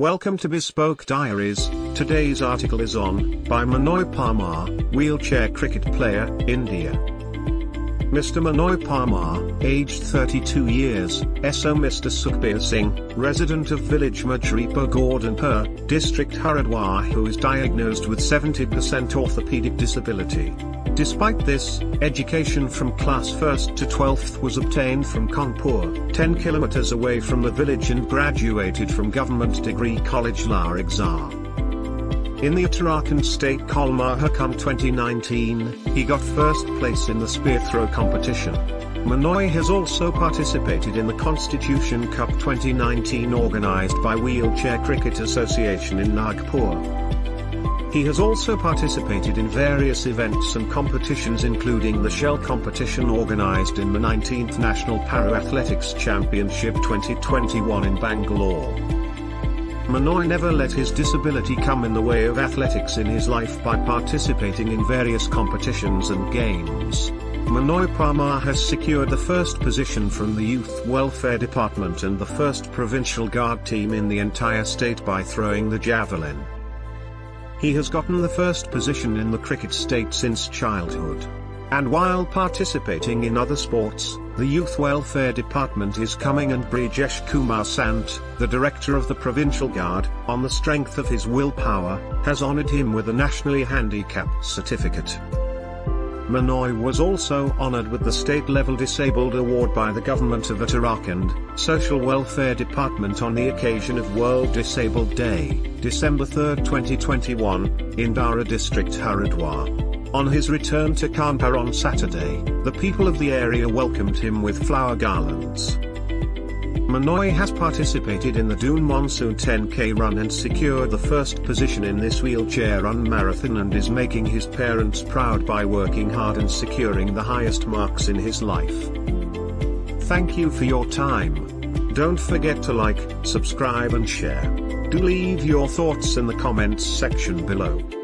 Welcome to Bespoke Diaries. Today's article is on by Manoy Parmar, wheelchair cricket player, India. Mr. Manoy Parmar, aged 32 years, SO Mr. Sukhbir Singh, resident of village Majripa Gordonpur, district Haridwar who is diagnosed with 70% orthopedic disability. Despite this, education from class 1st to 12th was obtained from Kanpur, 10 kilometers away from the village and graduated from Government Degree College Laksar. In the Uttarakhand State Khel Mahakumbh 2019, he got first place in the spear throw competition. Manoy has also participated in the Constitution Cup 2019 organized by Wheelchair Cricket Association in Nagpur. He has also participated in various events and competitions including the Shell competition organized in the 19th National Para-Athletics Championship 2021 in Bangalore. Manoy never let his disability come in the way of athletics in his life by participating in various competitions and games. Manoy Parmar has secured the first position from the Youth Welfare Department and the first provincial guard team in the entire state by throwing the javelin. He has gotten the first position in the cricket state since childhood. And while participating in other sports, the Youth Welfare Department is coming and Brijesh Kumar Sant, the director of the Provincial Guard, on the strength of his willpower, has honoured him with a nationally handicapped certificate. Manoy was also honored with the state-level Disabled Award by the government of Uttarakhand, Social Welfare Department on the occasion of World Disabled Day, December 3, 2021, in Dara district Haridwar. On his return to Kanpur on Saturday, the people of the area welcomed him with flower garlands. Manoy has participated in the Dune Monsoon 10k run and secured the first position in this wheelchair run marathon and is making his parents proud by working hard and securing the highest marks in his life. Thank you for your time. Don't forget to like, subscribe and share. Do leave your thoughts in the comments section below.